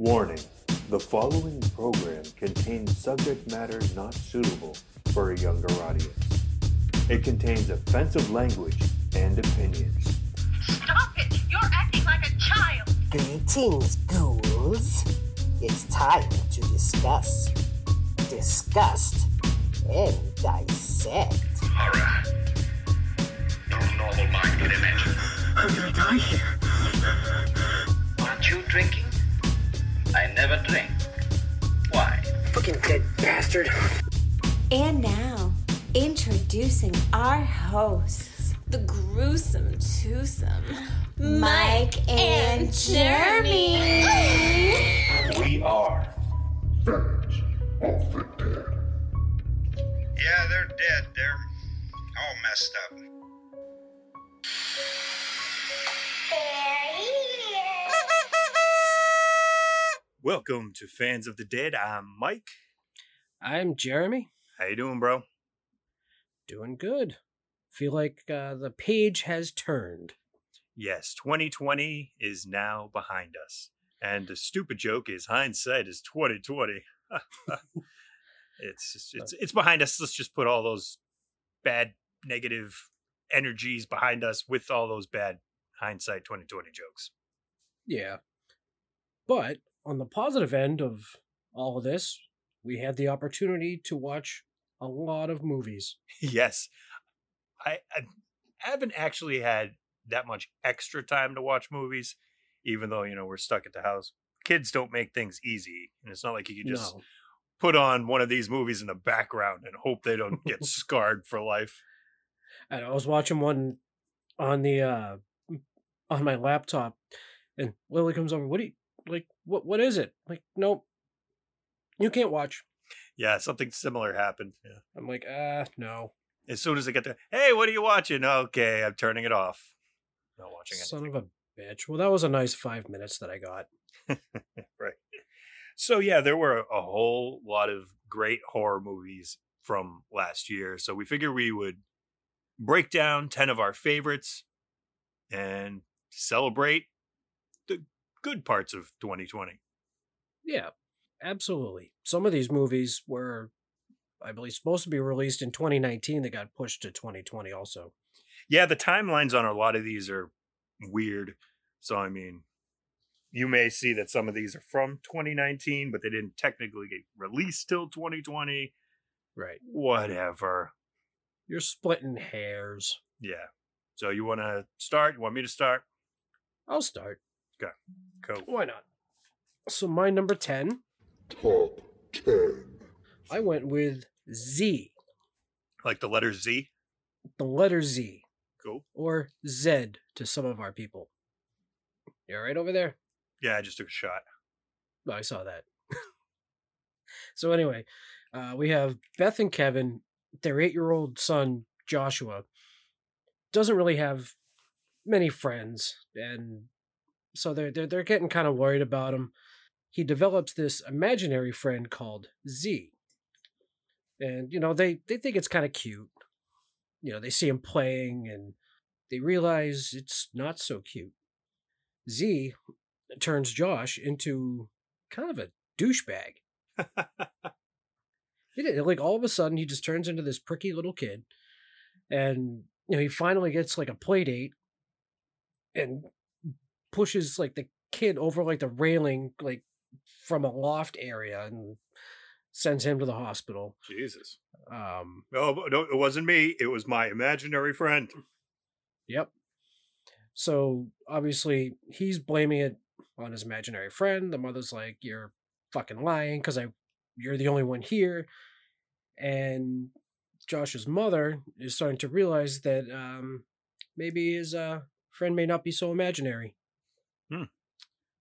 Warning the following program contains subject matter not suitable for a younger audience. It contains offensive language and opinions. Stop it! You're acting like a child! Greetings, ghouls. It's time to discuss, disgust, and dissect. Horror. No normal mind could imagine. I'm gonna die here. Aren't you drinking? I never drink. Why? Fucking dead bastard. And now, introducing our hosts, the gruesome twosome, Mike and Jeremy. We are. dead. Yeah, they're dead. They're all messed up. Welcome to Fans of the Dead. I'm Mike. I'm Jeremy. How you doing, bro? Doing good. Feel like uh, the page has turned. Yes, 2020 is now behind us. And the stupid joke is hindsight is 2020. it's just, it's it's behind us. Let's just put all those bad negative energies behind us with all those bad hindsight 2020 jokes. Yeah. But on the positive end of all of this, we had the opportunity to watch a lot of movies. yes. I, I haven't actually had that much extra time to watch movies, even though, you know, we're stuck at the house. Kids don't make things easy. And it's not like you can just No. put on one of these movies in the background and hope they don't get scarred for life. And I was watching one on the uh on my laptop and Lily comes over, what do you like what what is it? Like, nope. You can't watch. Yeah, something similar happened. Yeah. I'm like, uh no. As soon as I get there, hey, what are you watching? Okay, I'm turning it off. Not watching it. Son of a bitch. Well, that was a nice five minutes that I got. right. So yeah, there were a whole lot of great horror movies from last year. So we figured we would break down 10 of our favorites and celebrate good parts of 2020. Yeah, absolutely. Some of these movies were, I believe, supposed to be released in 2019. They got pushed to 2020 also. Yeah, the timelines on a lot of these are weird. So I mean, you may see that some of these are from 2019, but they didn't technically get released till 2020. Right. Whatever. You're splitting hairs. Yeah. So you want to start? You want me to start? I'll start. Okay, cool. Why not? So my number 10, Top 10. I went with Z, Like the letter Z. the letter Z, Cool. or Z to some of our people. You all right over there? Yeah, I just took a shot. Oh, I saw that. so anyway, uh, we have Beth and Kevin. Their eight-year-old son Joshua doesn't really have many friends, and so they're they're, they're getting kind of worried about him. He develops this imaginary friend called Z, and you know they they think it's kind of cute. You know they see him playing, and they realize it's not so cute. Z turns Josh into kind of a douchebag. Like all of a sudden he just turns into this pricky little kid, and you know he finally gets like a play date, and pushes like the kid over like the railing like from a loft area and sends him to the hospital. Jesus. Um, No, no, it wasn't me. It was my imaginary friend. Yep. So obviously he's blaming it on his imaginary friend. The mother's like, "You're fucking lying because I, you're the only one here," and Josh's mother is starting to realize that um, maybe his uh, friend may not be so imaginary.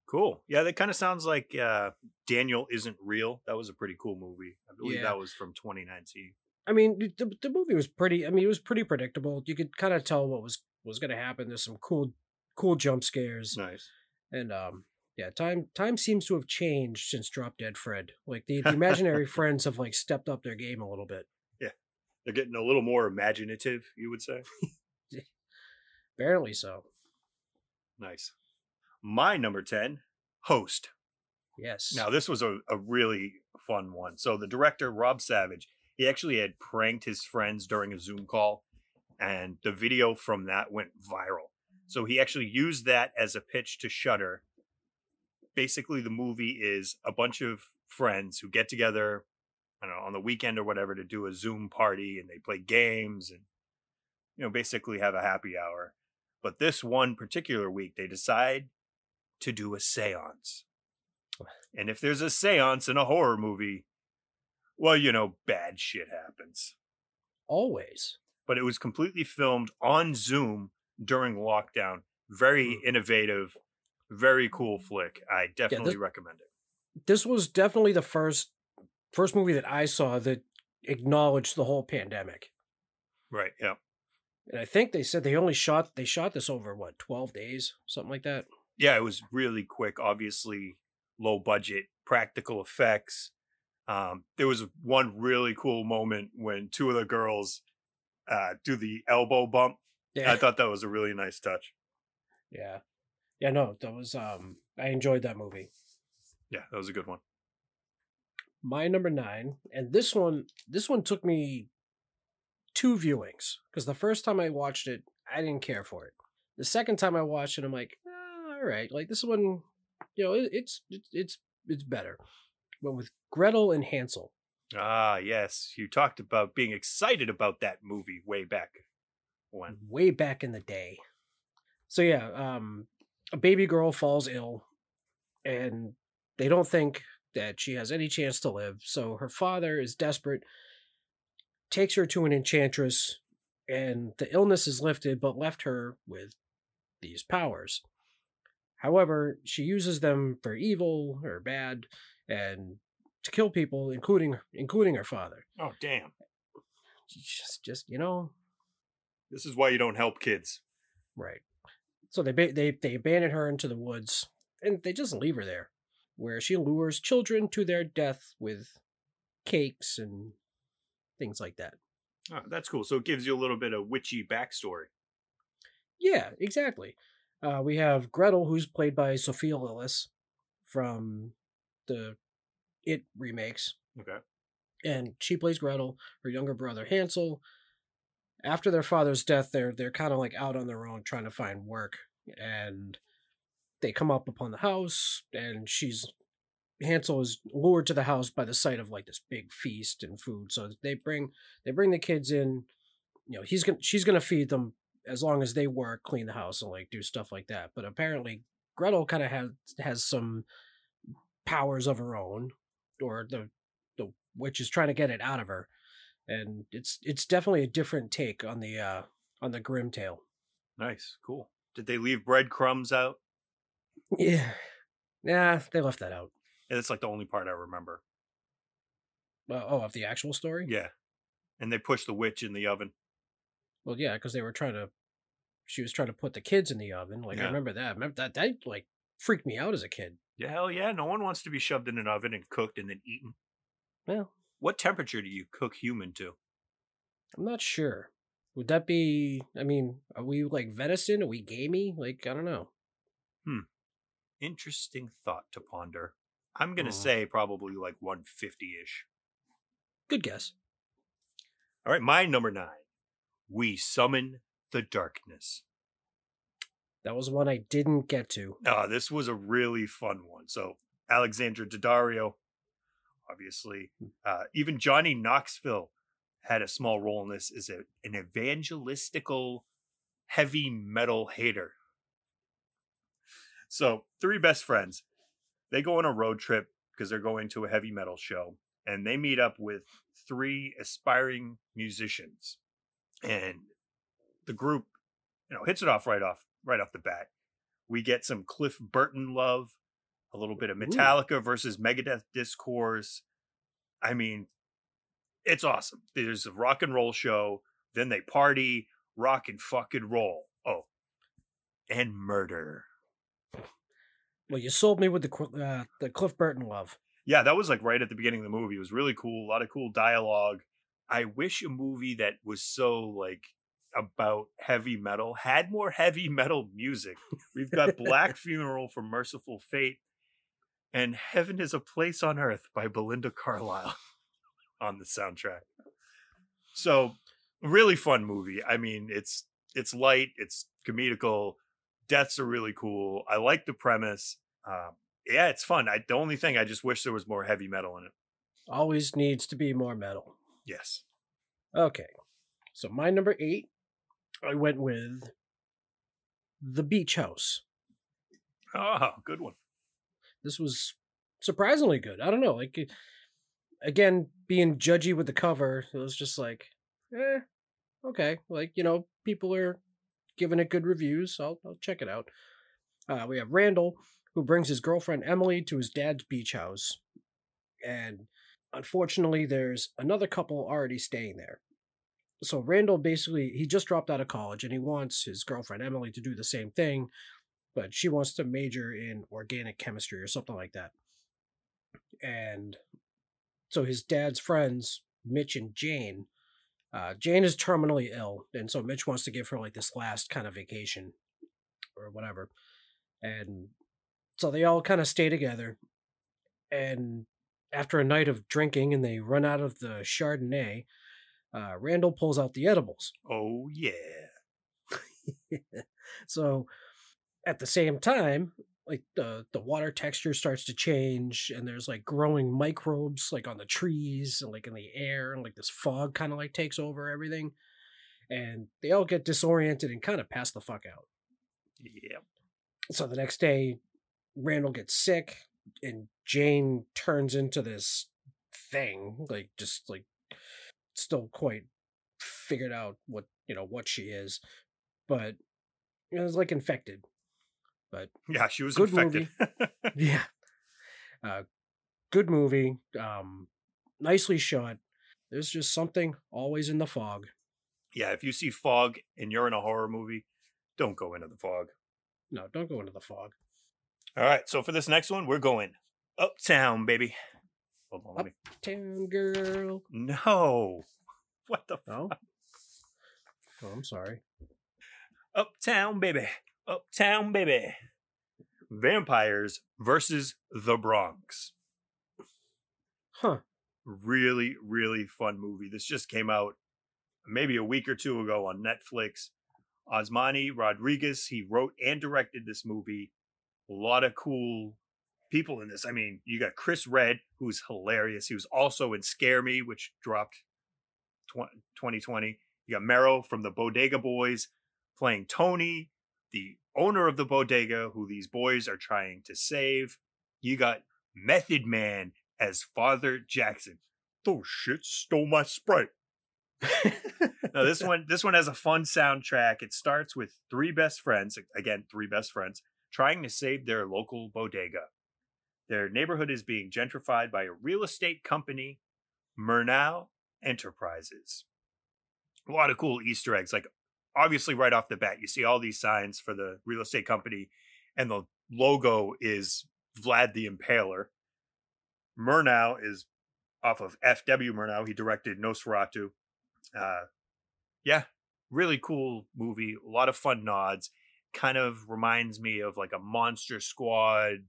Cool. Yeah, that kind of sounds like uh, Daniel Isn't Real. That was a pretty cool movie. I believe Yeah. that was from 2019. I mean, the the movie was pretty. I mean, it was pretty predictable. You could kind of tell what was was going to happen. There's some cool, cool jump scares. Nice. And um yeah, time time seems to have changed since Drop Dead Fred. Like the, the imaginary friends have like stepped up their game a little bit. Yeah, they're getting a little more imaginative, you would say. Barely so. Nice. My number 10, Host. Yes. Now, this was a, a really fun one. So, the director, Rob Savage, he actually had pranked his friends during a Zoom call, and the video from that went viral. So, he actually used that as a pitch to Shudder. Basically, the movie is a bunch of friends who get together, I don't know, on the weekend or whatever to do a Zoom party and they play games and, you know, basically have a happy hour. But this one particular week, they decide to do a seance. And if there's a seance in a horror movie, well, you know, bad shit happens. Always. But it was completely filmed on Zoom during lockdown. Very hmm. innovative, very cool flick. I definitely this- recommend it. This was definitely the first first movie that I saw that acknowledged the whole pandemic. Right. Yeah. And I think they said they only shot they shot this over what, 12 days, something like that. Yeah, it was really quick. Obviously, low budget, practical effects. Um, there was one really cool moment when two of the girls uh, do the elbow bump. Yeah. I thought that was a really nice touch. Yeah. Yeah, no, that was um I enjoyed that movie. Yeah, that was a good one. My number 9, and this one this one took me two viewings because the first time I watched it, I didn't care for it. The second time I watched it, I'm like, all right, like this one, you know, it, it's it's it's it's better. But with Gretel and Hansel, Ah, yes. You talked about being excited about that movie way back when. way back in the day. So yeah, um, a baby girl falls ill, and they don't think that she has any chance to live. So her father is desperate, takes her to an enchantress, and the illness is lifted, but left her with these powers. However, she uses them for evil or bad, and to kill people, including including her father. Oh, damn. Just, just you know, This is why you don't help kids. Right. So they they they abandon her into the woods, and they just leave her there, where she lures children to their death with cakes and things like that. Oh, that's cool. So it gives you a little bit of witchy backstory. Yeah, exactly. Uh, we have Gretel, who's played by Sophia Lillis from the It remakes, Okay. and she plays Gretel. Her younger brother Hansel. After their father's death, they're they're kind of like out on their own trying to find work, and they come up upon the house, and she's Hansel is lured to the house by the sight of like this big feast and food. So they bring they bring the kids in. You know, he's gonna she's gonna feed them as long as they work, clean the house, and like do stuff like that. But apparently, Gretel kind of has has some powers of her own, or the the witch is trying to get it out of her, and it's it's definitely a different take on the uh on the Grimm tale. Nice. Cool. Did they leave breadcrumbs out? Yeah, nah, they left that out. Yeah, that's like the only part I remember. Uh, oh, of the actual story. Yeah. And they pushed the witch in the oven. Well, yeah, because they were trying to. She was trying to put the kids in the oven. Like I remember that. Remember that that like freaked me out as a kid. Yeah, hell yeah. No one wants to be shoved in an oven and cooked and then eaten. Well, What temperature do you cook human to? I'm not sure. Would that be? I mean, are we like venison? Are we gamey? Like I don't know. Hmm. Interesting thought to ponder. I'm going to Mhm. say probably like 150 ish. Good guess. All right, my number nine. We summon the darkness. That was one I didn't get to. Uh, this was a really fun one. So, Alexandra Daddario, obviously, uh, even Johnny Knoxville had a small role in this as a, an evangelistical heavy metal hater. So, three best friends, they go on a road trip because they're going to a heavy metal show, and they meet up with three aspiring musicians, and the group, you know, hits it off right off right off the bat. We get some Cliff Burton love, a little bit of Ooh. Metallica versus Megadeth discourse. I mean, it's awesome. There's a rock and roll show, then they party, rock and fucking roll. Oh, and murder. Well, you sold me with the uh, the Cliff Burton love. Yeah, that was like right at the beginning of the movie. It was really cool. A lot of cool dialogue. I wish a movie that was so like about heavy metal had more heavy metal music. We've got Black Funeral for Mercyful Fate. and Heaven is a Place on Earth by Belinda Carlisle on the soundtrack. So, really fun movie. I mean, it's it's light, it's comedical, deaths are really cool. I like the premise. Um, yeah, it's fun. I the only thing I just wish there was more heavy metal in it. Always needs to be more metal. Yes. Okay. So my number eight, I went with The Beach House. Oh, good one. This was surprisingly good. I don't know, like again, being judgy with the cover, it was just like, eh, okay. Like, you know, people are giving it good reviews. So I'll, I'll check it out. Uh, we have Randall, who brings his girlfriend Emily to his dad's beach house. And unfortunately, there's another couple already staying there. So Randall basically, he just dropped out of college and he wants his girlfriend Emily to do the same thing, but she wants to major in organic chemistry or something like that. And so his dad's friends, Mitch and Jane, uh, Jane is terminally ill, and so Mitch wants to give her like this last kind of vacation or whatever. And so they all kind of stay together. And after a night of drinking and they run out of the Chardonnay, uh, Randall pulls out the edibles. Oh, yeah. so at the same time, like the the water texture starts to change and there's like growing microbes like on the trees and like in the air and like this fog kind of like takes over everything and they all get disoriented and kind of pass the fuck out Yep. so the next day randall gets sick and jane turns into this thing like just like still quite figured out what you know what she is but it was like infected but Yeah, she was Good infected. yeah uh good movie um nicely shot there's just something always in the fog yeah, if you see fog and you're in a horror movie, don't go into the fog. no don't go into the fog All right, so for this next one, we're going uptown, baby. Hold on, let me. town girl No. What the no fuck? oh i'm sorry Uptown, baby. Uptown, baby. Vampires versus the Bronx. huh Really, really fun movie. This just came out maybe a week or two ago on Netflix. Osmani Rodriguez, he wrote and directed this movie. A lot of cool people in this. I mean, you got Chris Redd, who's hilarious. He was also in Scare Me, which dropped tw- 2020. You got Mero from the Bodega Boys playing Tony, the owner of the bodega, who these boys are trying to save. You got Method Man as Father Jackson. Those shit stole my sprite. now this one this one has a fun soundtrack. It starts with three best friends, again, three best friends, trying to save their local bodega. Their neighborhood is being gentrified by a real estate company, Murnau Enterprises. A lot of cool Easter eggs. Like obviously right off the bat, you see all these signs for the real estate company, and the logo is Vlad the Impaler. Murnau is off of F.W. Murnau. He directed Nosferatu. Uh, yeah, really cool movie. A lot of fun nods. Kind of reminds me of like a Monster Squad,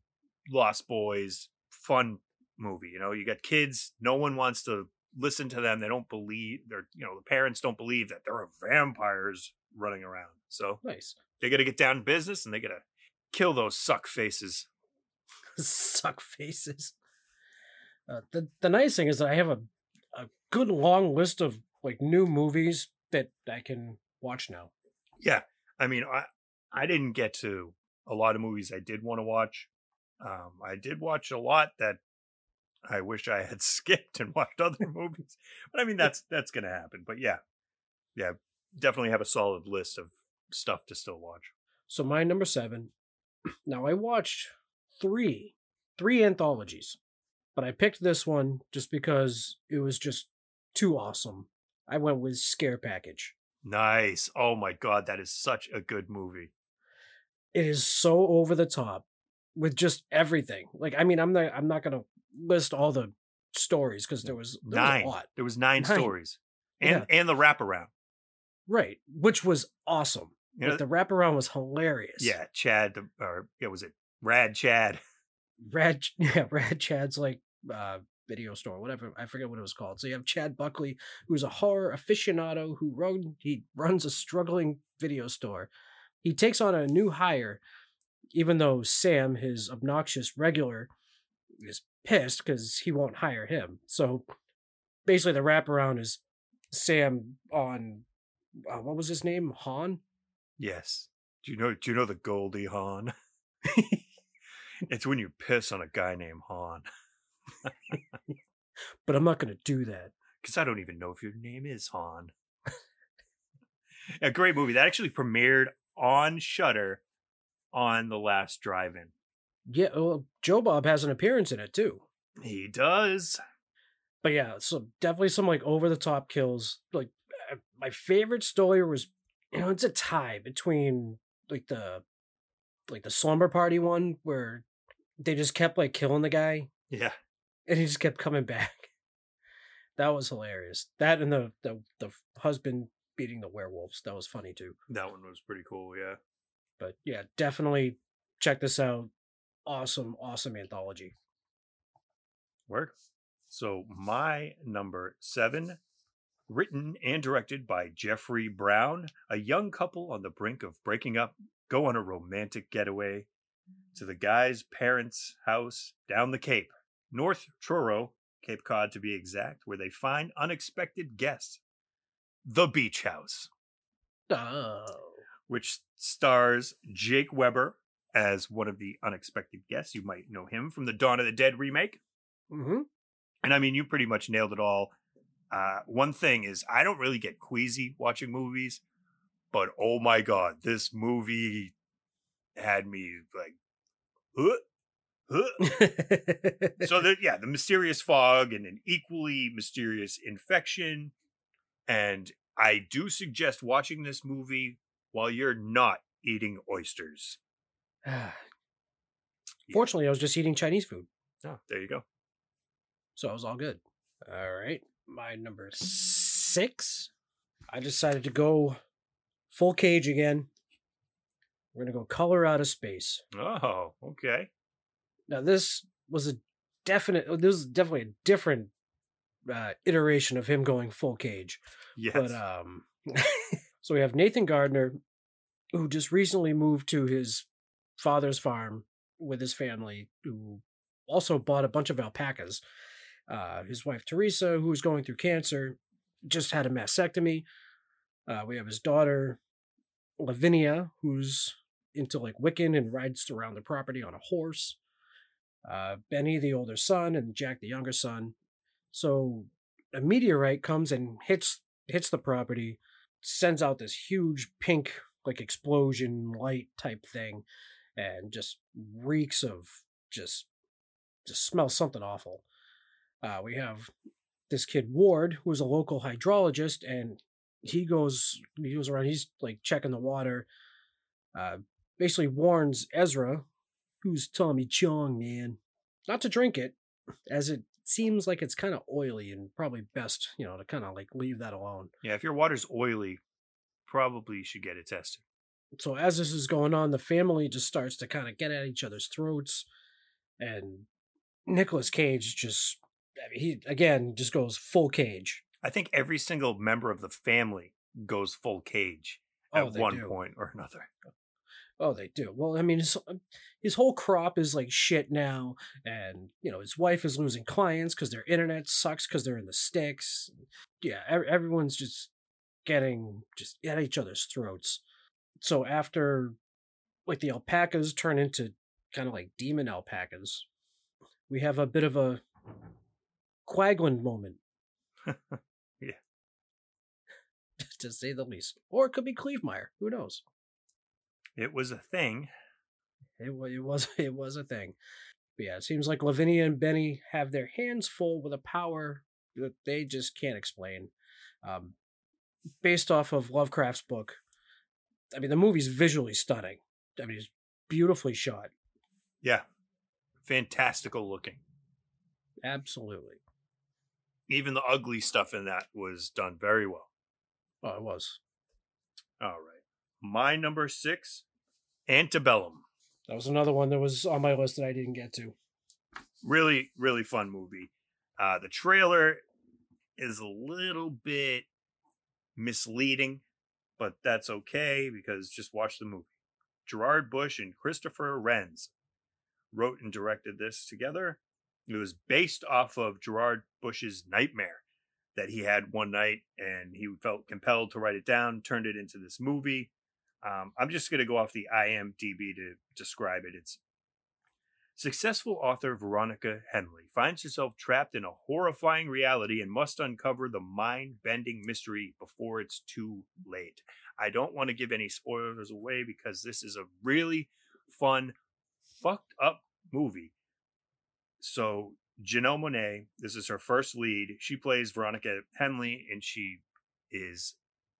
Lost Boys, fun movie. You know, you got kids. No one wants to listen to them. They don't believe. They're you know the parents don't believe that there are vampires running around. So nice they got to get down to business and they got to kill those suck faces. suck faces uh, the the nice thing is that i have a a good long list of like new movies that i can watch now Yeah, I mean, I I didn't get to a lot of movies I did want to watch. Um, I did watch a lot that I wish I had skipped and watched other movies. But I mean, that's that's gonna happen. But yeah, yeah, definitely have a solid list of stuff to still watch. So my number seven. Now I watched three, three anthologies, but I picked this one just because it was just too awesome. I went with Scare Package. Nice. Oh my god, that is such a good movie. It is so over the top with just everything. Like I mean, I'm not I'm not gonna list all the stories because there was there nine. was a lot. There was nine, Nine. stories, and and the wraparound. Right, which was awesome. You know, Like the wraparound was hilarious. yeah, Chad. Or yeah, was it Rad Chad? Rad yeah, Rad Chad's like uh video store, whatever I forget what it was called. So you have Chad Buckley, who's a horror aficionado who run he runs a struggling video store. He takes on a new hire, even though Sam, his obnoxious regular, is pissed because he won't hire him. So basically, the wraparound is Sam on uh, what was his name? Han. Yes. Do you know? Do you know the Goldie Hawn? it's when you piss on a guy named Han. But I'm not going to do that. Because I don't even know if your name is Han. a great movie that actually premiered on Shudder on the last drive-in. Yeah, well, Joe Bob has an appearance in it too. He does. But yeah, so definitely some like over the top kills. Like uh, my favorite story was, you know, it's a tie between like the like the slumber party one where they just kept like killing the guy Yeah. and he just kept coming back. That was hilarious. That and the the the husband beating the werewolves. That was funny too. That one was pretty cool. Yeah. But yeah, definitely check this out. Awesome, awesome anthology. Work. So my number seven, written and directed by Jeffrey Brown, a young couple on the brink of breaking up go on a romantic getaway to the guy's parents' house down the Cape, North Truro, Cape Cod to be exact, where they find unexpected guests, the beach house Oh. Which stars Jake Weber as one of the unexpected guests. You might know him from the Dawn of the Dead remake. Mm-hmm. And I mean, you pretty much nailed it all. Uh, one thing is, I don't really get queasy watching movies, but oh my god, this movie had me like, huh, huh. so the, yeah, the mysterious fog and an equally mysterious infection. And I do suggest watching this movie while you're not eating oysters. Fortunately, I was just eating Chinese food, Oh, there you go. so I was all good. All right, my number six. I decided to go full cage again. We're gonna go color out of space. Oh, okay. Now this was a definite. This was definitely a different uh, iteration of him going full cage. Yes. But um, so we have Nathan Gardner, who just recently moved to his father's farm with his family, who also bought a bunch of alpacas. Uh, his wife Teresa, who's going through cancer, just had a mastectomy. Uh, we have his daughter Lavinia, who's into like Wiccan and rides around the property on a horse. Uh, Benny, the older son, and Jack, the younger son. So a meteorite comes and hits hits the property, sends out this huge pink like explosion light type thing, and just reeks of just just smells something awful. Uh, we have this kid Ward, who's a local hydrologist, and he goes he goes around. He's like checking the water. Uh, basically warns Ezra, who's Tommy Chong, man, not to drink it, as it seems like it's kind of oily and probably best, you know, to kind of like leave that alone. Yeah, if your water's oily, probably you should get it tested. So as this is going on, the family just starts to kind of get at each other's throats, and Nicolas Cage just I mean, he again just goes full cage. I think every single member of the family goes full cage Oh, at one do. point or another. Oh, they do. Well, I mean, his, uh, his whole crop is like shit now, and you know his wife is losing clients because their internet sucks because they're in the sticks. Yeah, ev- everyone's just getting just at each other's throats. So after, like the alpacas turn into kind of like demon alpacas, we have a bit of a Quagland moment, Yeah. to say the least. Or it could be Clevemeyer. Who knows? It was a thing. It, it was it was a thing. But yeah, it seems like Lavinia and Benny have their hands full with a power that they just can't explain. Um, based off of Lovecraft's book, I mean the movie's visually stunning. I mean it's beautifully shot. Yeah. Fantastical looking. Absolutely. Even the ugly stuff in that was done very well. Oh, it was. All right. My number six, Antebellum. That was another one that was on my list that I didn't get to. really, really fun movie. Uh, the trailer is a little bit misleading, but that's okay because just watch the movie. Gerard Bush and Christopher Renz wrote and directed this together. It was based off of Gerard Bush's nightmare that he had one night, and he felt compelled to write it down, turned it into this movie. Um, I'm just going to go off the IMDb to describe it. It's Successful author Veronica Henley finds herself trapped in a horrifying reality and must uncover the mind bending mystery before it's too late. I don't want to give any spoilers away because this is a really fun, fucked up movie. So, Janelle Monáe, this is her first lead. She plays Veronica Henley and she is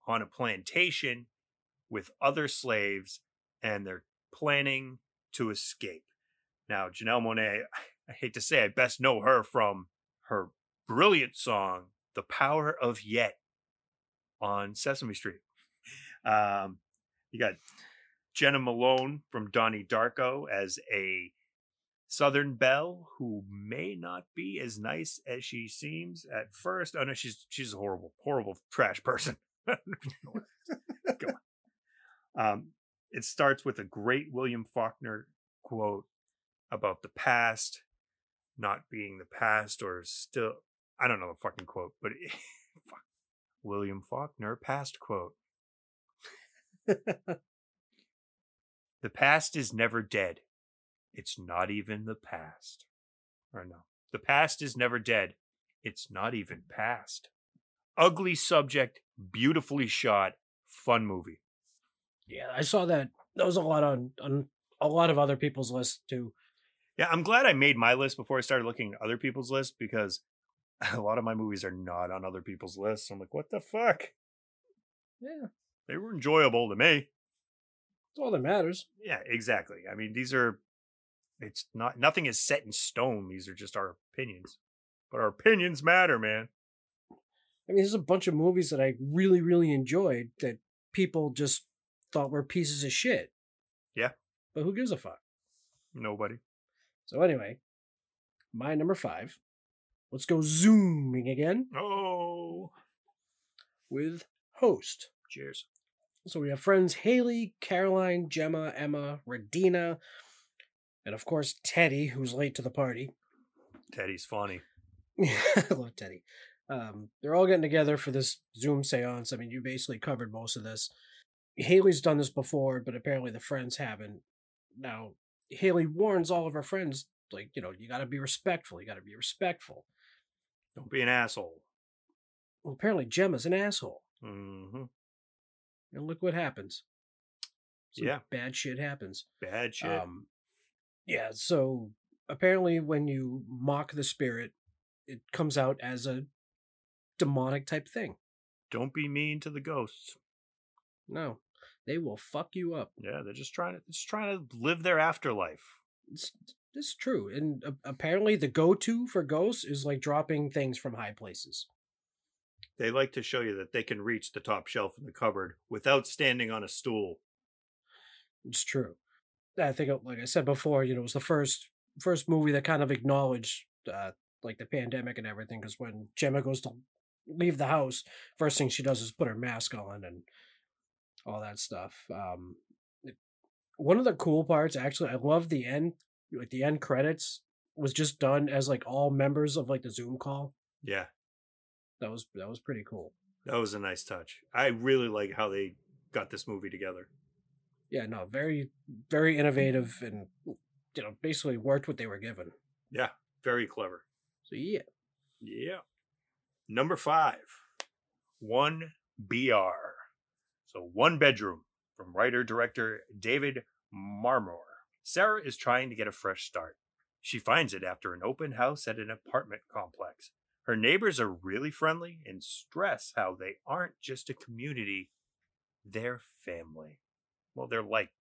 on a plantation with other slaves and they're planning to escape. Now, Janelle Monáe, I hate to say, I best know her from her brilliant song, The Power of Yet on Sesame Street. Um, you got Jena Malone from Donnie Darko as a Southern Belle who may not be as nice as she seems at first. Oh no, she's she's a horrible, horrible trash person. Go on. Um, it starts with a great William Faulkner quote about the past not being the past or still I don't know the fucking quote, but it, William Faulkner past quote. the past is never dead. It's not even the past. Or no. The past is never dead. It's not even past. Ugly subject, beautifully shot, fun movie. Yeah, I saw that. That was a lot on on a lot of other people's lists too. Yeah, I'm glad I made my list before I started looking at other people's lists because a lot of my movies are not on other people's lists. I'm like, what the fuck? Yeah, They were enjoyable to me. that's all that matters. Yeah, exactly. I mean, these are it's not nothing is set in stone. These are just our opinions. But our opinions matter, man. I mean, there's a bunch of movies that I really, really enjoyed that people just thought were pieces of shit. Yeah. But who gives a fuck? Nobody. So anyway, my number five. Let's go zooming again Oh. with host. Cheers. So we have friends Haley, Caroline, Gemma, Emma, Radina, and of course Teddy, who's late to the party. Teddy's funny. I love Teddy. Um, they're all getting together for this Zoom seance. I mean, you basically covered most of this. Haley's done this before, but apparently the friends haven't. Now, Haley warns all of her friends, like, you know, you gotta be respectful. You gotta be respectful. Don't be an asshole. Well, apparently Gemma's an asshole. hmm And look what happens. Some Yeah. Bad shit happens. Bad shit. Um, yeah, so apparently when you mock the spirit, it comes out as a demonic type thing. Don't be mean to the ghosts. No, they will fuck you up. Yeah, they're just trying to just trying to live their afterlife. It's, true. And uh, apparently the go-to for ghosts is like dropping things from high places. They like to show you that they can reach the top shelf in the cupboard without standing on a stool. It's true. I think, uh, like I said before, you know, it was the first first movie that kind of acknowledged uh, like the pandemic and everything. Because when Gemma goes to leave the house, first thing she does is put her mask on and all that stuff. Um, one of the cool parts, actually, I love the end. Like the end credits was just done as like all members of like the Zoom call. Yeah, That was that was pretty cool. that was a nice touch. I really like how they got this movie together. Yeah, no, very very innovative and you know basically worked what they were given. Yeah, very clever. So yeah. Yeah. Number five, one BR. So one bedroom from writer director David Marmor. Sarah is trying to get a fresh start. She finds it after an open house at an apartment complex. Her neighbors are really friendly and stress how they aren't just a community, they're family. Well, they're like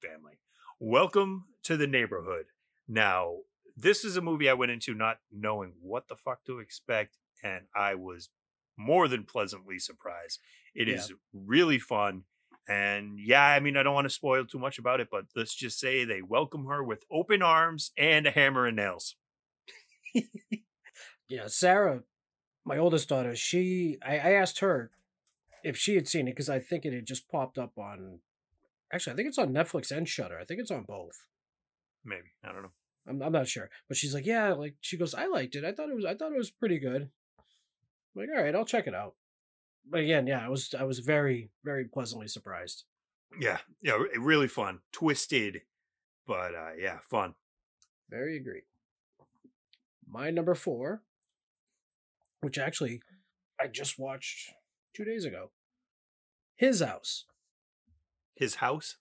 family. Welcome to the neighborhood. Now, this is a movie I went into not knowing what the fuck to expect, and I was more than pleasantly surprised. It Yeah. is really fun. And yeah, I mean, I don't want to spoil too much about it, but let's just say they welcome her with open arms and a hammer and nails. yeah, Sarah, my oldest daughter, she I, I asked her if she had seen it because I think it had just popped up on. Actually, I think it's on Netflix and Shudder. I think it's on both. Maybe I don't know. I'm I'm not sure, but she's like, yeah, like she goes, I liked it. I thought it was I thought it was pretty good. I'm like, all right, I'll check it out. But again, yeah, I was I was very very pleasantly surprised. Yeah, yeah, really fun, twisted, but uh yeah, fun. Very agree. My number four, which actually I just watched two days ago. His house. His house.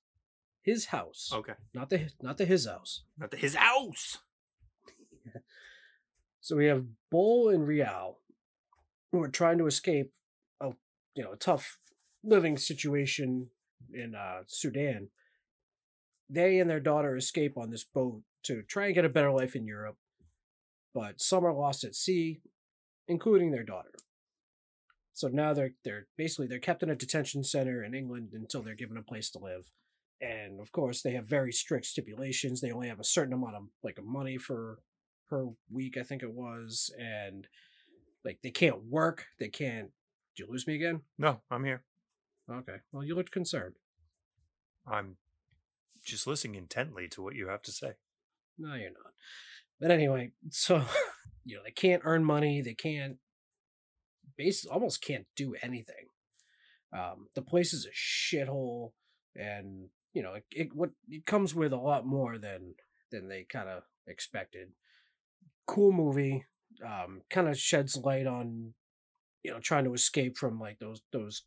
His house. Okay, Not the not the his house. not the, his house. So we have Bol and Rial who are trying to escape you know a tough living situation in uh, Sudan. They and their daughter escape on this boat to try and get a better life in Europe, but some are lost at sea, including their daughter. So now they're they're basically they're kept in a detention center in England until they're given a place to live. And of course, they have very strict stipulations. They only have a certain amount of like money for per week, I think it was, and like they can't work. They can't. Did you lose me again? No, I'm here. Okay. Well, you looked concerned. I'm just listening intently to what you have to say. No, you're not. But anyway, so you know they can't earn money. They can't. Basically, almost can't do anything. Um, the place is a shithole, and you know it, it what it comes with a lot more than than they kind of expected. Cool movie. Um, kind of sheds light on you know trying to escape from like those those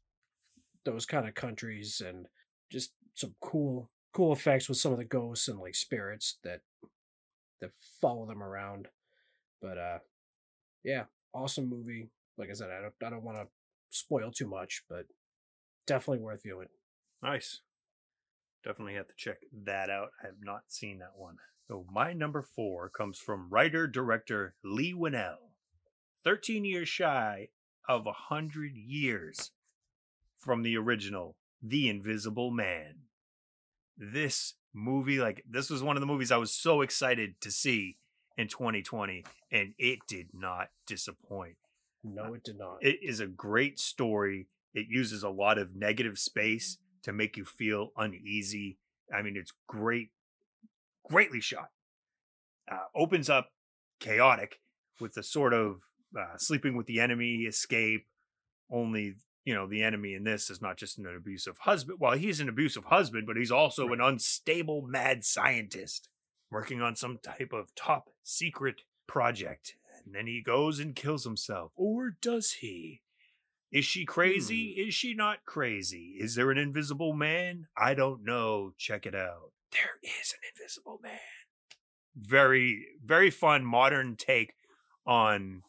those kind of countries and just some cool cool effects with some of the ghosts and like spirits that that follow them around. But uh yeah, awesome movie. Like I said, I don't I don't want to spoil too much, but definitely worth viewing. Nice. Definitely have to check that out. I have not seen that one. So my number four comes from writer director Leigh Whannell. Thirteen years shy of a hundred years from the original The Invisible Man. This movie, like this was one of the movies I was so excited to see in 2020, and it did not disappoint. No, it did not. It is a great story. It uses a lot of negative space to make you feel uneasy. I mean, it's great, greatly shot. Uh, opens up chaotic with the sort of uh, sleeping with the enemy escape. Only, you know, the enemy in this is not just an abusive husband. Well, he's an abusive husband, but he's also an unstable mad scientist working on some type of top secret project. And then he goes and kills himself. Or does he? Is she crazy? Is she not crazy? Is there an invisible man? I don't know. Check it out. There is an invisible man. Very, very fun modern take on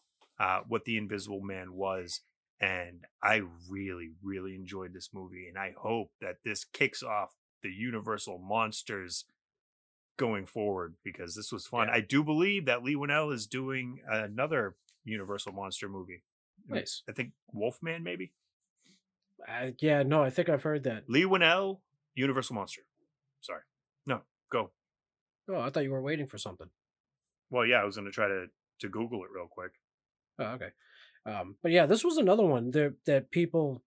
uh, what the invisible man was. And I really, really enjoyed this movie. And I hope that this kicks off the Universal Monsters going forward because this was fun. Yeah. I do believe that Leigh Whannell is doing another Universal Monster movie. Nice. I think Wolfman, maybe. Uh, yeah, no, I think I've heard that. Leigh Whannell, Universal Monster. Sorry. No, go. Oh, I thought you were waiting for something. Well, yeah, I was going to try to to Google it real quick. Oh, okay. Um, but yeah, this was another one that that people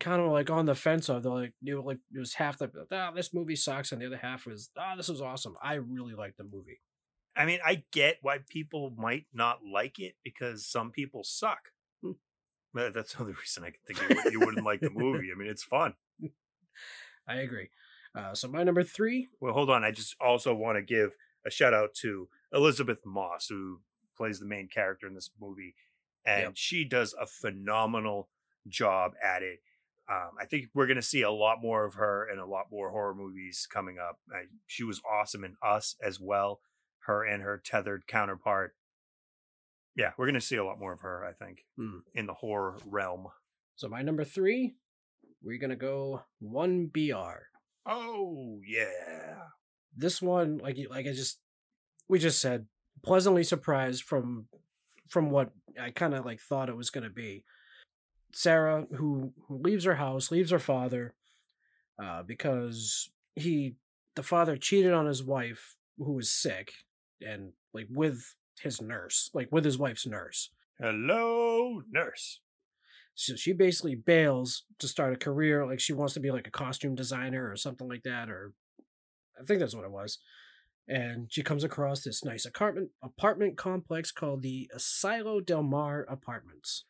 kind of like on the fence of. They're like, you know, like it was half the ah, this movie sucks, and the other half was ah, this was awesome. I really liked the movie. I mean, I get why people might not like it because some people suck. Hmm. That's the only reason I can think you, you wouldn't like the movie. I mean, it's fun. I agree. Uh, so my number three, Well, hold on. I just also want to give a shout out to Elisabeth Moss, who plays the main character in this movie, and Yep. she does a phenomenal job at it. Um, I think we're going to see a lot more of her in a lot more horror movies coming up. I, she was awesome in Us as well. Her and her tethered counterpart. Yeah, we're going to see a lot more of her. I think Hmm. in the horror realm. so my number three, we're gonna go one BR. Oh yeah, this one like like i just we just said pleasantly surprised from from what i kind of like thought it was going to be sarah who, who leaves her house leaves her father uh because he the father cheated on his wife who was sick and like with his nurse, like with his wife's nurse. Hello, nurse. So she basically bails to start a career. Like she wants to be like a costume designer or something like that, or I think that's what it was. And she comes across this nice apartment apartment complex called the Asilo Del Mar Apartments.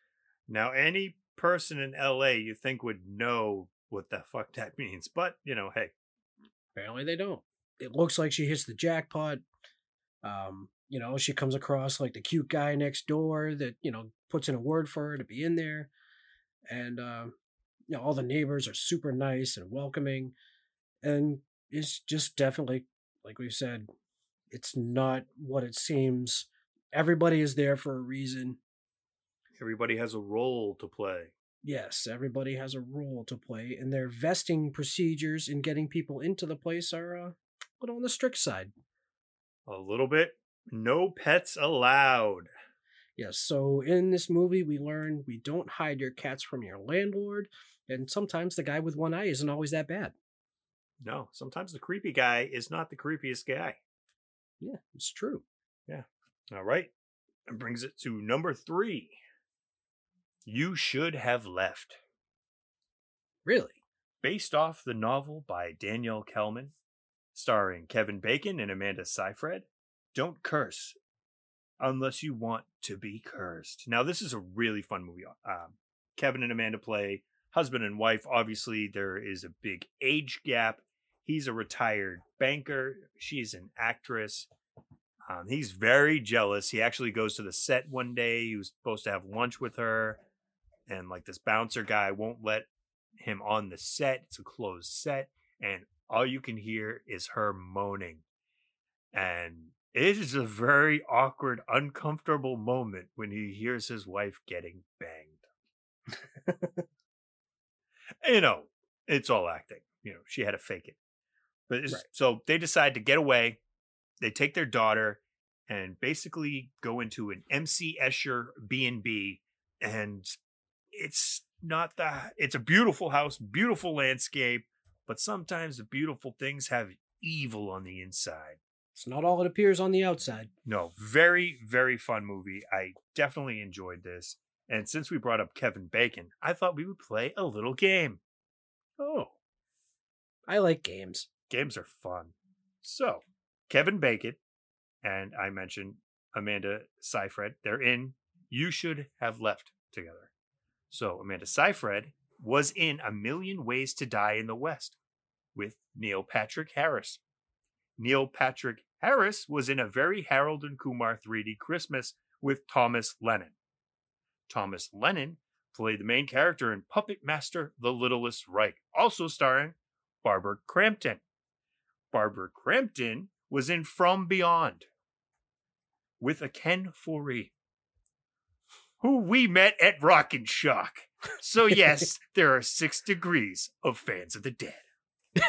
Now, any person in LA you think would know what the fuck that means, but you know, hey, Apparently they don't. It looks like she hits the jackpot. Um, you know, she comes across like the cute guy next door that, you know, puts in a word for her to be in there. And um, you know, all the neighbors are super nice and welcoming. And it's just definitely, like we've said, it's not what it seems. Everybody is there for a reason. everybody has a role to play. Yes, everybody has a role to play, and their vesting procedures in getting people into the place are uh, a little on the strict side. A little bit. No pets allowed. Yes, so in this movie, we learn we don't hide your cats from your landlord, and sometimes the guy with one eye isn't always that bad. No, sometimes the creepy guy is not the creepiest guy. Yeah, it's true. Yeah. All right. That brings it to number three. You should have left. Really? Based off the novel by Daniel Kehlmann, starring Kevin Bacon and Amanda Seyfried. Don't curse unless you want to be cursed. Now, this is a really fun movie. Um, Kevin and Amanda play husband and wife. Obviously, there is a big age gap. He's a retired banker. She's an actress. Um, he's very jealous. He actually goes to the set one day. He was supposed to have lunch with her, and like this bouncer guy won't let him on the set. It's a closed set, and all you can hear is her moaning. And it is a very awkward, uncomfortable moment when he hears his wife getting banged. you know, it's all acting. You know, she had to fake it. But Right. so they decide to get away. They take their daughter and basically go into an MC Escher B and B, and it's not the. It's a beautiful house, beautiful landscape, but sometimes the beautiful things have evil on the inside. It's not all it appears on the outside. No, very, very fun movie. I definitely enjoyed this. And since we brought up Kevin Bacon, I thought we would play a little game. Oh. I like games. Games are fun. So, Kevin Bacon and I mentioned Amanda Seyfried, they're in You Should Have Left together. So, Amanda Seyfried was in A Million Ways to Die in the West with Neil Patrick Harris. Neil Patrick Harris was in a very Harold and Kumar 3D Christmas with Thomas Lennon. Thomas Lennon played the main character in Puppet Master The Littlest Reich, also starring Barbara Crampton. Barbara Crampton was in From Beyond with a Ken Foree, who we met at Rock and Shock. So, yes, there are six degrees of fans of the dead.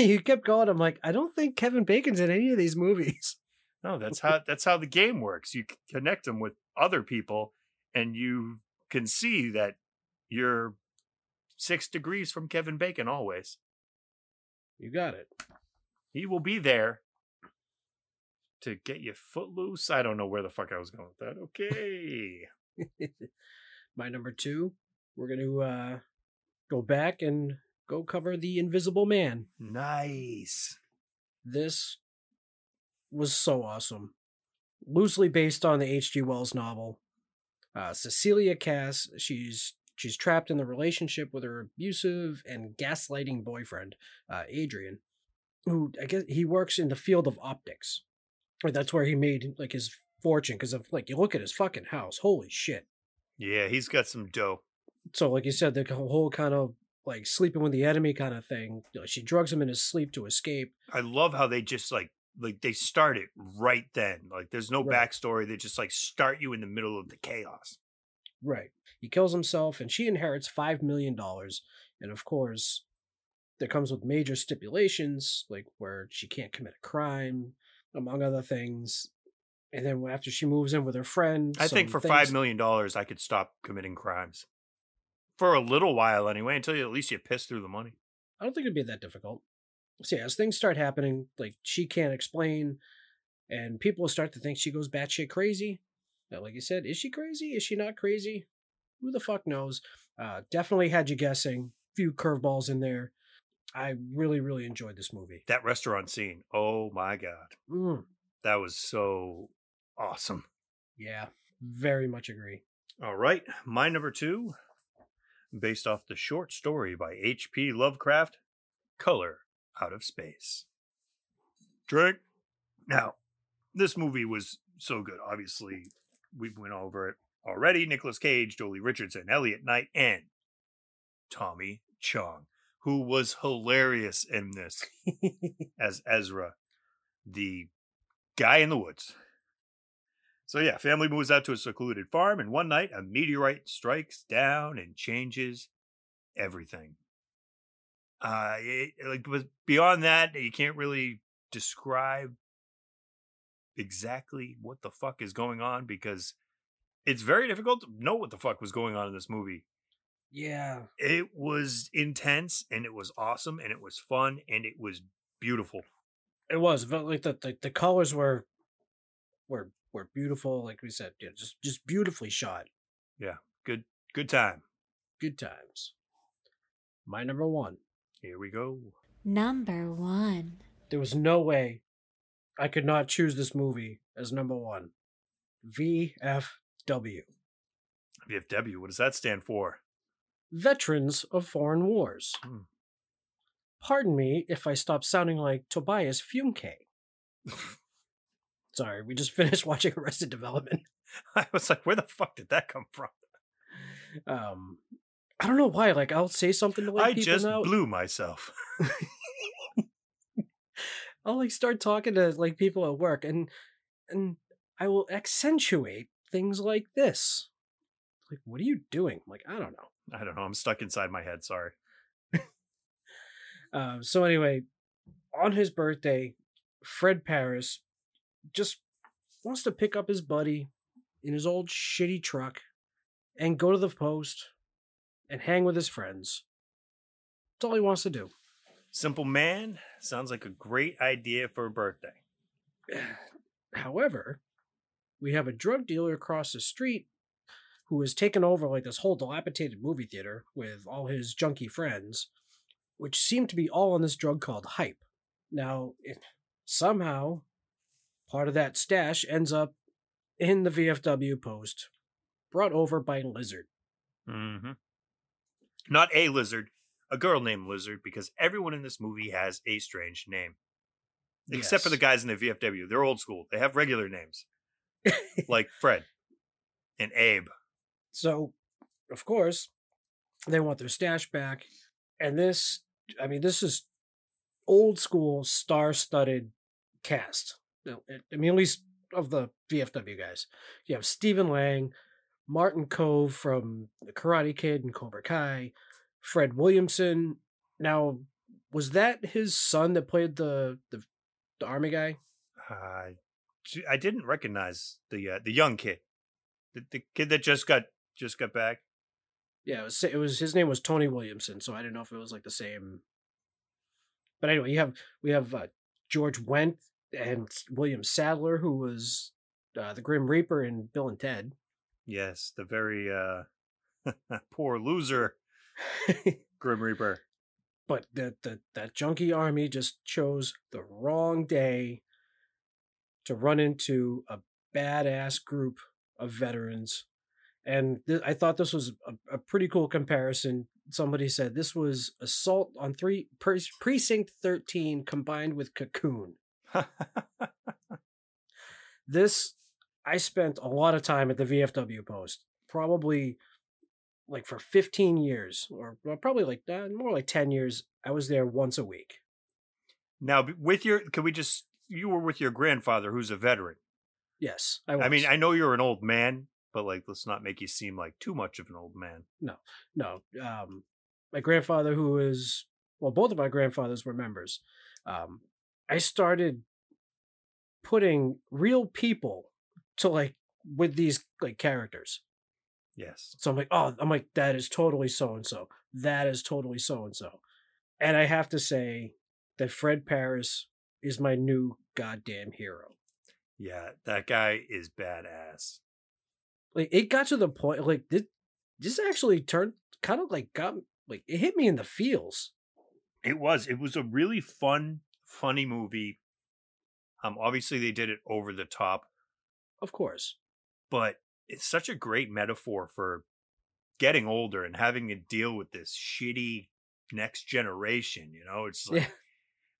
you kept going. I'm like, I don't think Kevin Bacon's in any of these movies. No, that's how that's how the game works. You connect them with other people, and you can see that you're six degrees from Kevin Bacon always. You got it. He will be there to get you footloose. I don't know where the fuck I was going with that. Okay. My number two, we're going to uh, go back and go cover The Invisible Man. nice. This was so awesome. Loosely based on the H.G. Wells novel. Uh, Cecilia Kass, she's she's trapped in the relationship with her abusive and gaslighting boyfriend, uh, Adrian, who I guess he works in the field of optics. That's where he made like his fortune because of like you look at his fucking house, holy shit. Yeah, he's got some dough. So like you said, the whole kind of like sleeping with the enemy kind of thing. you know, she drugs him in his sleep to escape. I love how they just like like they start it right then. Like there's no Right. backstory. They just like start you in the middle of the chaos. Right. He kills himself and she inherits $5 million. And of course, that comes with major stipulations, like where she can't commit a crime, among other things. And then after she moves in with her friend, I think for five things- million dollars, I could stop committing crimes for a little while anyway, until you, at least you piss through the money. I don't think it'd be that difficult. So yeah, as things start happening, like she can't explain, and people start to think she goes batshit crazy. Now, like you said, is she crazy? Is she not crazy? Who the fuck knows? Uh, definitely had you guessing. Few curveballs in there. I really, really enjoyed this movie. That restaurant scene. Oh my god. Mm, That was so awesome. yeah, very much agree. All right, my number 2 based off the short story by H.P. Lovecraft, Color Out of Space. Drink. Now, this movie was so good. Obviously, we went over it already. Nicolas Cage, Joely Richardson, Elliot Knight, and Tommy Chong, who was hilarious in this as Ezra, the guy in the woods. So yeah, family moves out to a secluded farm, and one night a meteorite strikes down and changes everything. Uh, it, like, but beyond that, you can't really describe exactly what the fuck is going on because it's very difficult to know what the fuck was going on in this movie. Yeah, It was intense and it was awesome and it was fun and it was beautiful. it was. But like the, the the colors were were were beautiful. Like we said, yeah, just just beautifully shot. Yeah. Good, good time. Good times. My number one. Here we go. Number one. There was no way I could not choose this movie as number one. VFW. VFW. What does that stand for? Veterans of Foreign Wars. Hmm. Pardon me if I stop sounding like Tobias Fünke. Sorry, we just finished watching Arrested Development. I was like, where the fuck did that come from? Um, I don't know why. Like, I'll say something to like I just blew myself. I'll like start talking to like people at work, and and I will accentuate things like this. Like, what are you doing? I'm like, I don't know. I don't know. I'm stuck inside my head. Sorry. Um, so anyway, on his birthday, Fred Parras just wants to pick up his buddy in his old shitty truck and go to the post and hang with his friends. That's all he wants to do. Simple man sounds like a great idea for a birthday. However, we have a drug dealer across the street who has taken over like this whole dilapidated movie theater with all his junky friends, which seem to be all on this drug called hype. Now, it, somehow, part of that stash ends up in the VFW post, brought over by Lizard. Mm-hmm. Not a lizard, a girl named Lizard, because everyone in this movie has a strange name. Except for the guys in the VFW. They're old school. They have regular names. like Fred and Abe. So, of course, they want their stash back. And this, I mean, this is old school, star studded cast. Eh, I mean, at least of the VFW guys. You have Stephen Lang, Martin Kove from The Karate Kid and Cobra Kai, Fred Williamson. Now, was that his son that played the the, the army guy? Uh, I didn't recognize the uh, the young kid, the, the kid that just got just got back. Yeah, it was, it was his name was Tony Williamson, so I didn't know if it was like the same. But anyway, you have we have uh, George Wendt and William Sadler, who was uh, the Grim Reaper in Bill and Ted. Yes, the very uh, poor loser Grim Reaper. but the, the that junkie army just chose the wrong day to run into a badass group of veterans. And th- i thought this was a, a pretty cool comparison. Somebody said this was assault on three pre- precinct 13 combined with cocoon. This i spent a lot of time at the vfw post probably like for 15 years or probably like uh, more like 10 years i was there once a week now, with your, can we just? You were with your grandfather, who's a veteran. yes i, was. I mean. I know you're an old man, but like, let's not make you seem like too much of an old man. No no um my grandfather who is well both of my grandfathers were members um i started putting real people to like with these like characters Yes. So I'm like, oh, I'm like, that is totally so and so. That is totally so and so. And I have to say, that Fred Parras is my new goddamn hero. Yeah, that guy is badass. Like it got to the point like this this actually turned kind of like got like it hit me in the feels. It was. It was a really fun, funny movie. Um, obviously they did it over the top, Of course. but it's such a great metaphor for getting older and having to deal with this shitty next generation. You know, it's like,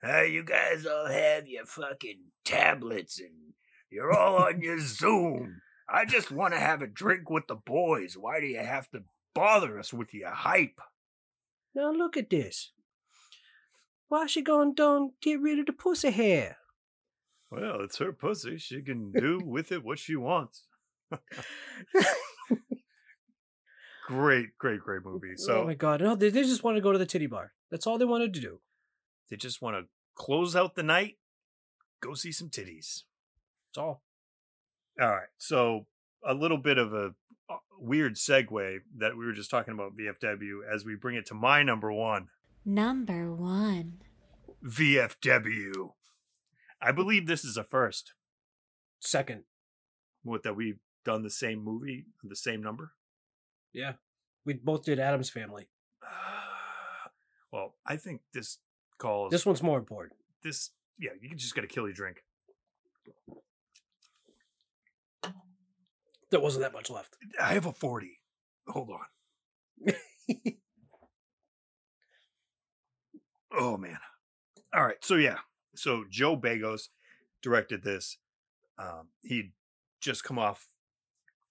hey, you guys all have your fucking tablets and you're all on your Zoom. I just want to have a drink with the boys. Why do you have to bother us with your hype? Now look at this. Why she gonna done get rid of the pussy hair? Well, it's her pussy. She can do with it what she wants. Great, great, great movie. So oh my god, no, they, they just want to go to the titty bar. That's all they wanted to do. they just want to close out the night, go see some titties. That's all. All right. So a little bit of a uh, weird segue that we were just talking about VFW as we bring it to my number one, Number one. VFW. I believe this is a first. Second. What that we've done the same movie, the same number. Yeah. We both did Adam's family. Well, I think this calls This one's more important. this. Yeah, you just got to kill your drink. There wasn't that much left. I have a forty. Hold on. Oh man. All right. So yeah. So Joe Begos directed this. Um, he'd just come off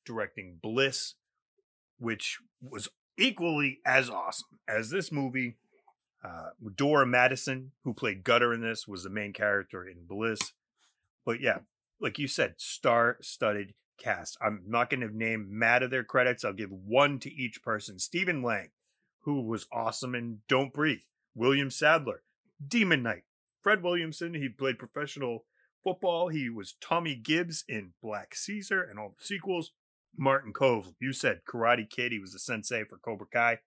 directing Bliss, which was equally as awesome as this movie. Uh, Dora Madison, who played Gutter in this, was the main character in Bliss. But yeah, like you said, star-studded cast. I'm not going to name mad of their credits. I'll give one to each person. Stephen Lang, who was awesome in Don't Breathe. William Sadler, Demon Knight. Fred Williamson, he played professional football. He was Tommy Gibbs in Black Caesar and all the sequels. Martin Kove, you said Karate Kid. He was the sensei for Cobra Kai.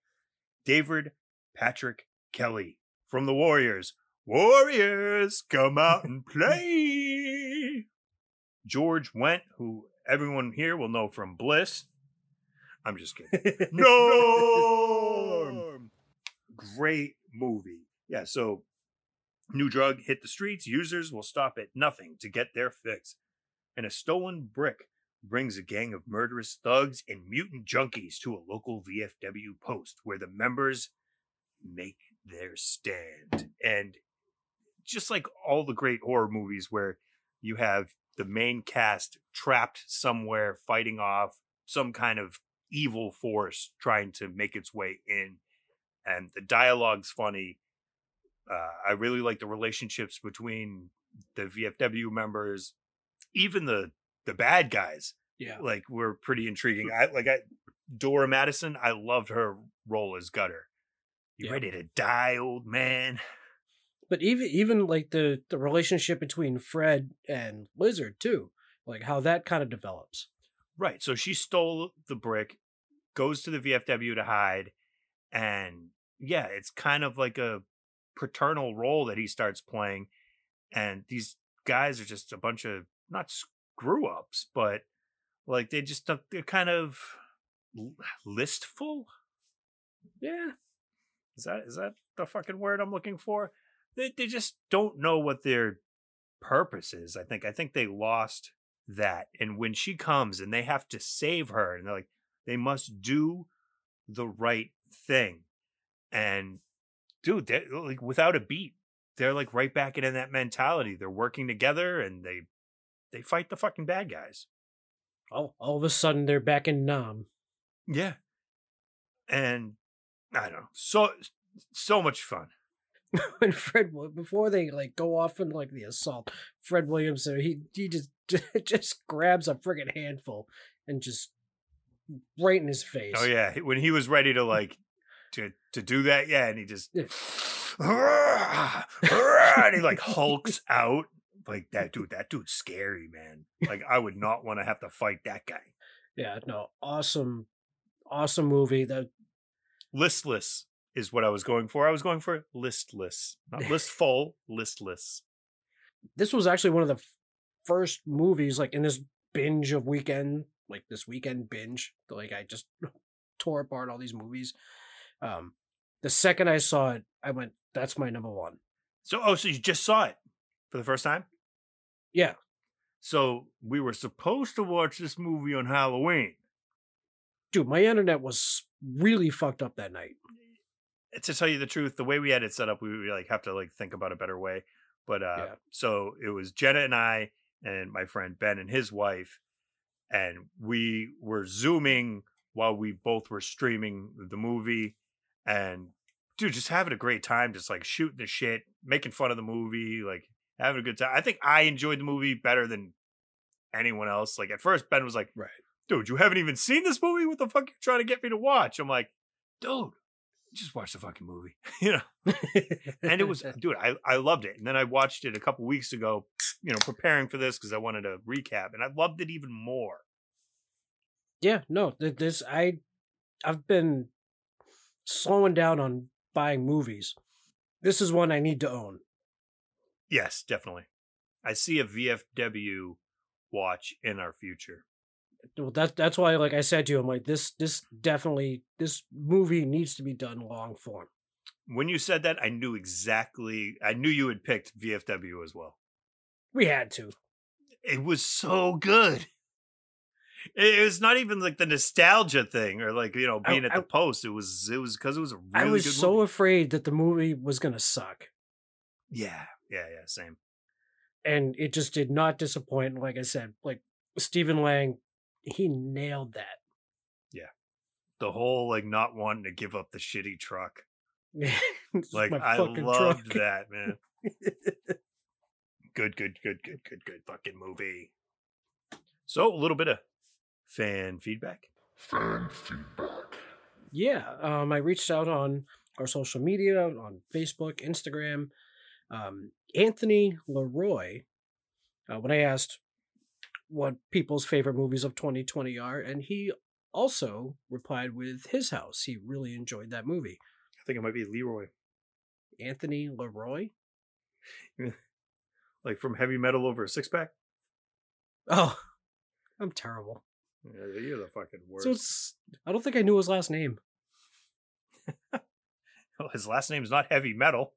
David Patrick Kelly from the Warriors. Warriors, come out and play. George Wendt, who everyone here will know from Bliss. I'm just kidding. Norm. Great movie. Yeah, so new drug hit the streets. Users will stop at nothing to get their fix. And a stolen brick brings a gang of murderous thugs and mutant junkies to a local VFW post where the members make their stand. And just like all the great horror movies where you have the main cast trapped somewhere fighting off some kind of evil force trying to make its way in and the dialogue's funny uh, i really like the relationships between the vfw members even the the bad guys Yeah. like were pretty intriguing hmm. i like i dora madison i loved her role as gutter you Yeah. ready to die old man But even even like the the relationship between Fred and Lizard too, like how that kind of develops. Right. So she stole the brick, goes to the VFW to hide, and yeah, it's kind of like a paternal role that he starts playing. And these guys are just a bunch of not screw ups, but like they just they're kind of listful. Yeah. Is that is that the fucking word I'm looking for? They they just don't know what their purpose is. I think I think they lost that. And when she comes and they have to save her, and they're like, they must do the right thing. And dude, they like without a beat, they're like right back into that mentality. They're working together and they they fight the fucking bad guys. All all of a sudden they're back in Nam. Yeah. And I don't know. So so much fun. when Fred before they like go off in like the assault, Fred Williamson uh, he he just just grabs a friggin' handful and just right in his oh, face. Oh yeah, when he was ready to like to to do that, yeah, and he just and he like hulks out like that dude. That dude's scary, man. Like I would not want to have to fight that guy. Yeah, no, awesome, awesome movie. That Listless is what I was going for. I was going for listless, not listful, listless. This was actually one of the first movies, like in this binge of weekend, like this weekend binge. Like I just tore apart all these movies. Um, the second I saw it, I went, "That's my number one." So, oh, so you just saw it for the first time? Yeah, So we were supposed to watch this movie on Halloween. dude, my internet was really fucked up that night. To tell you the truth, the way we had it set up, we would like have to like think about a better way. But uh Yeah. so it was Jenna and I and my friend Ben and his wife, and we were zooming while we both were streaming the movie and dude, just having a great time, just like shooting the shit, making fun of the movie, like having a good time. I think I enjoyed the movie better than anyone else. Like at first, Ben was like, Right. dude, you haven't even seen this movie? What the fuck are you trying to get me to watch? I'm like, dude, just watch the fucking movie. you know? And it was dude, I, I loved it. And then I watched it a couple weeks ago, you know, preparing for this because I wanted to recap, and I loved it even more. yeah, no, this I, I've been slowing down on buying movies. This is one I need to own. Yes, definitely. I see a VFW watch in our future. Well, that that's why, like I said to you, I'm like this. This definitely this movie needs to be done long form. When you said that, I knew exactly. I knew you had picked VFW as well. We had to. It was so good. It was not even like the nostalgia thing or like you know I- being at I- the post. It was it was because it was a really I was so movie. afraid that the movie was gonna suck, yeah yeah yeah same. and it just did not disappoint. Like I said, like Stephen Lang, he nailed that. Yeah. The whole like not wanting to give up the shitty truck. This Like I loved truck. that man. good good good good good good fucking movie. So a little bit of fan feedback. Fan feedback. Yeah, um, I reached out on our social media on Facebook, Instagram. Um, Anthony Leroy, uh, when I asked what people's favorite movies of 2020 are, and he also replied with his house. He really enjoyed that movie. I think it might be Leroy, Anthony Leroy. like from heavy metal over a six pack. Oh, I'm terrible. Yeah, you're the fucking worst. So it's I don't think I knew his last name. Well, his last name's not heavy metal.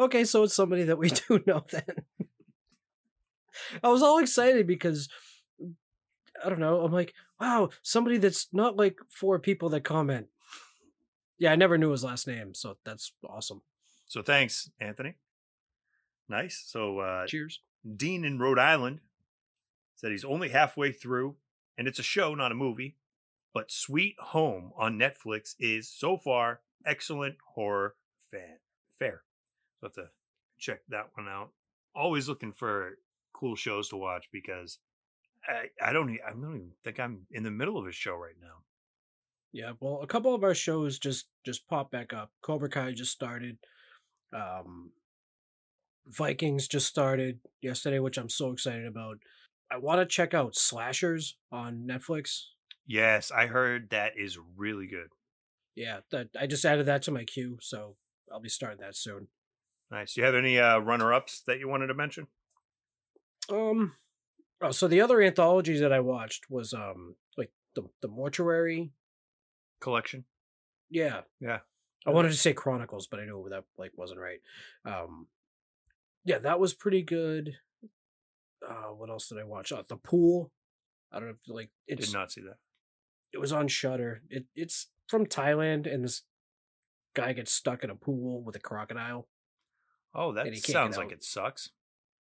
Okay, so it's somebody that we do know then. I was all excited because I don't know. I'm like, wow, somebody that's not like four people that comment. Yeah, I never knew his last name, so that's awesome. So thanks, Anthony. Nice. So uh, Cheers. Dean in Rhode Island said he's only halfway through, and it's a show, not a movie. But Sweet Home on Netflix is so far excellent horror fan fair. So have to check that one out. Always looking for cool shows to watch because I, I don't I don't even think I'm in the middle of a show right now. Yeah, well, a couple of our shows just just pop back up. Cobra Kai just started. Um Vikings just started yesterday, which I'm so excited about. I want to check out Slashers on Netflix. Yes, I heard that is really good. Yeah, that I just added that to my queue, so I'll be starting that soon. Nice. Do you have any uh, runner ups that you wanted to mention? Um, oh, so the other anthologies that I watched was um like the the mortuary. Collection. Yeah, Yeah. I wanted to say Chronicles, but I knew that like wasn't right. Um, yeah, that was pretty good. Uh, what else did I watch? Uh, the Pool. I don't know, if, like it's Did not see that. it was on Shudder. It it's from Thailand, and this guy gets stuck in a pool with a crocodile. Oh, that And he can't get sounds like it sucks.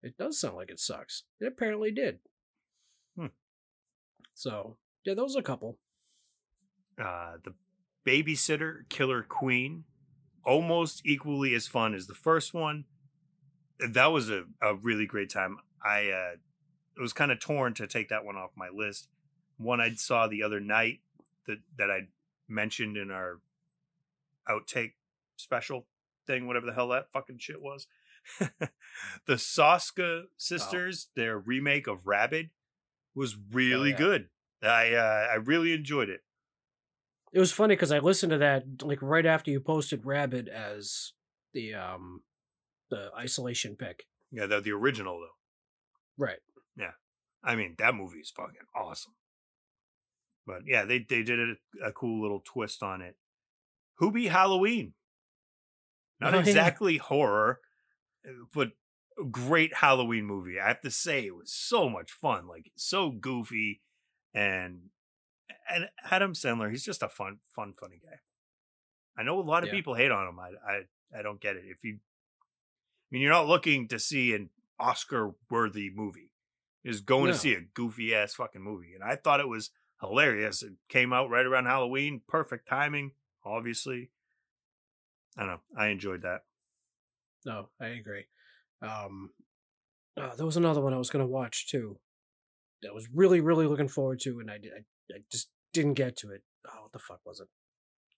It does sound like it sucks. It apparently did. Hmm. So yeah, those are a couple. uh, the babysitter killer queen almost equally as fun as the first one that was a, a really great time i uh it was kind of torn to take that one off my list one i saw the other night that that i mentioned in our outtake special thing whatever the hell that fucking shit was the Soska sisters their remake of rabid was really yeah. good i uh i really enjoyed it It was funny because I listened to that like right after you posted Rabid as the um the isolation pick. Yeah, the the original though. Right. Yeah. I mean, that movie is fucking awesome. But yeah, they they did a, a cool little twist on it. Hubie Halloween? Not Oh, yeah. exactly horror, uh, but a great Halloween movie. I have to say, it was so much fun. Like so goofy, and and Adam Sandler, he's just a fun, fun, funny guy. I know a lot of Yeah. people hate on him. I I I don't get it. If you, I mean, you're not looking to see an Oscar worthy movie. You're just going No. to see a goofy ass fucking movie, and I thought it was hilarious. It came out right around Halloween, perfect timing, obviously. I don't know. I enjoyed that. No, I agree. Um, uh, there was another one I was gonna watch too. That I was really, really looking forward to, and I. I, I just didn't get to it. Oh, what the fuck was it?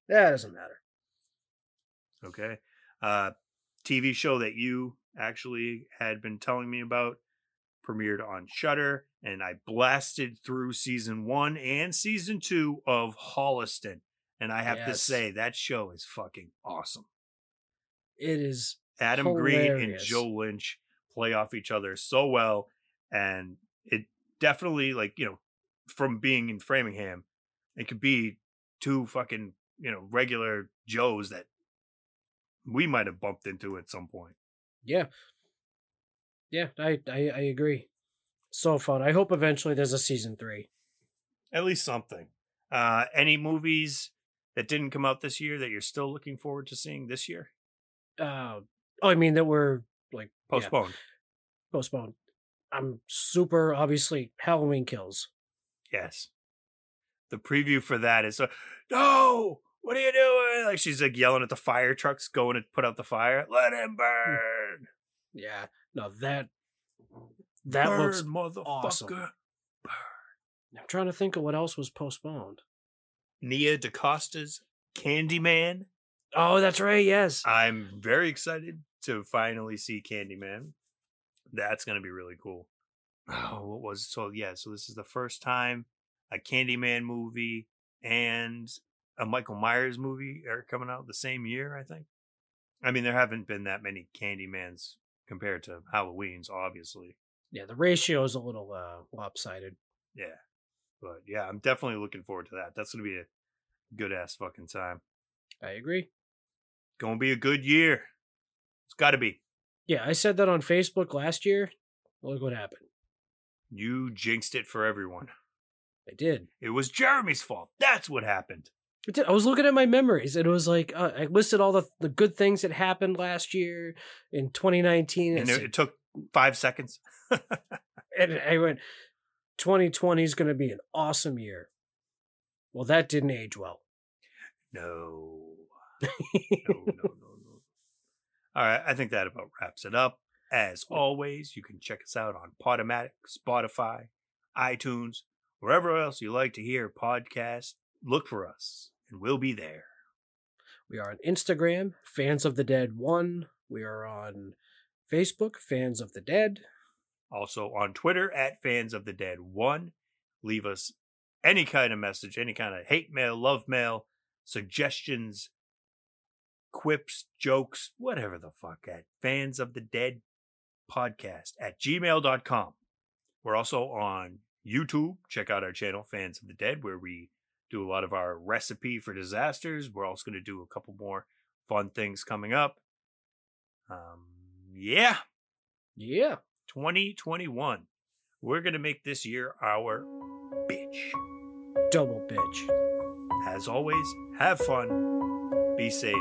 That doesn't matter. Okay. Uh TV show that you actually had been telling me about premiered on Shudder and I blasted through season 1 and season 2 of Holliston and I have to say that show is fucking awesome. It is Adam Green and Joe Lynch play off each other so well and it definitely like, you know, from being in Framingham, it could be two fucking, you know, regular Joes that we might have bumped into at some point. yeah, yeah. I, I I agree. So fun. I hope eventually there's a season three. At least something. Uh any movies that didn't come out this year that you're still looking forward to seeing this year? Uh, oh, I mean that we're like yeah, Postponed. postponed. I'm super obviously Halloween Kills. Yes. The preview for that is uh, no. What are you doing? Like she's like yelling at the fire trucks going to put out the fire. Let him burn. Yeah, no that that burn, looks motherfucker. awesome. I'm trying to think of what else was postponed. Nia DaCosta's Candyman. Oh, that's right. Yes. I'm very excited to finally see Candyman. That's going to be really cool. Oh, what was so? Yeah, so this is the first time a Candyman movie and a Michael Myers movie are coming out the same year. I think. I mean, there haven't been that many Candymans compared to Halloween's, obviously. Yeah, the ratio is a little uh, lopsided. Yeah, but yeah, I'm definitely looking forward to that. That's going to be a good ass fucking time. I agree. Going to be a good year. It's got to be. Yeah, I said that on Facebook last year. Look what happened. You jinxed it for everyone. I did. It was Jeremy's fault. That's what happened. I did. I was looking at my memories, and it was like uh, I listed all the the good things that happened last year in 2019, And and, it, it took five seconds. and I went, 2020 is going to be an awesome year. Well, that didn't age well. No. No, no, no, no. All right. I think that about wraps it up. As always, you can check us out on Podomatic, Spotify, iTunes, wherever else you like to hear podcasts. Look for us, and we'll be there. We are on Instagram, Fans of the Dead One. We are on Facebook, Fans of the Dead. Also on Twitter at Fans of the Dead One. Leave us any kind of message, any kind of hate mail, love mail, suggestions, quips, jokes, whatever the fuck at Fans of the Dead Podcast at gmail.com. We're also on YouTube. Check out our channel, Fans of the Dead, where we do a lot of our recipe for disasters. We're also going to do a couple more fun things coming up. Um, yeah. Yeah. 2021. We're going to make this year our bitch. Double bitch. As always, have fun, be safe,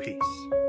peace.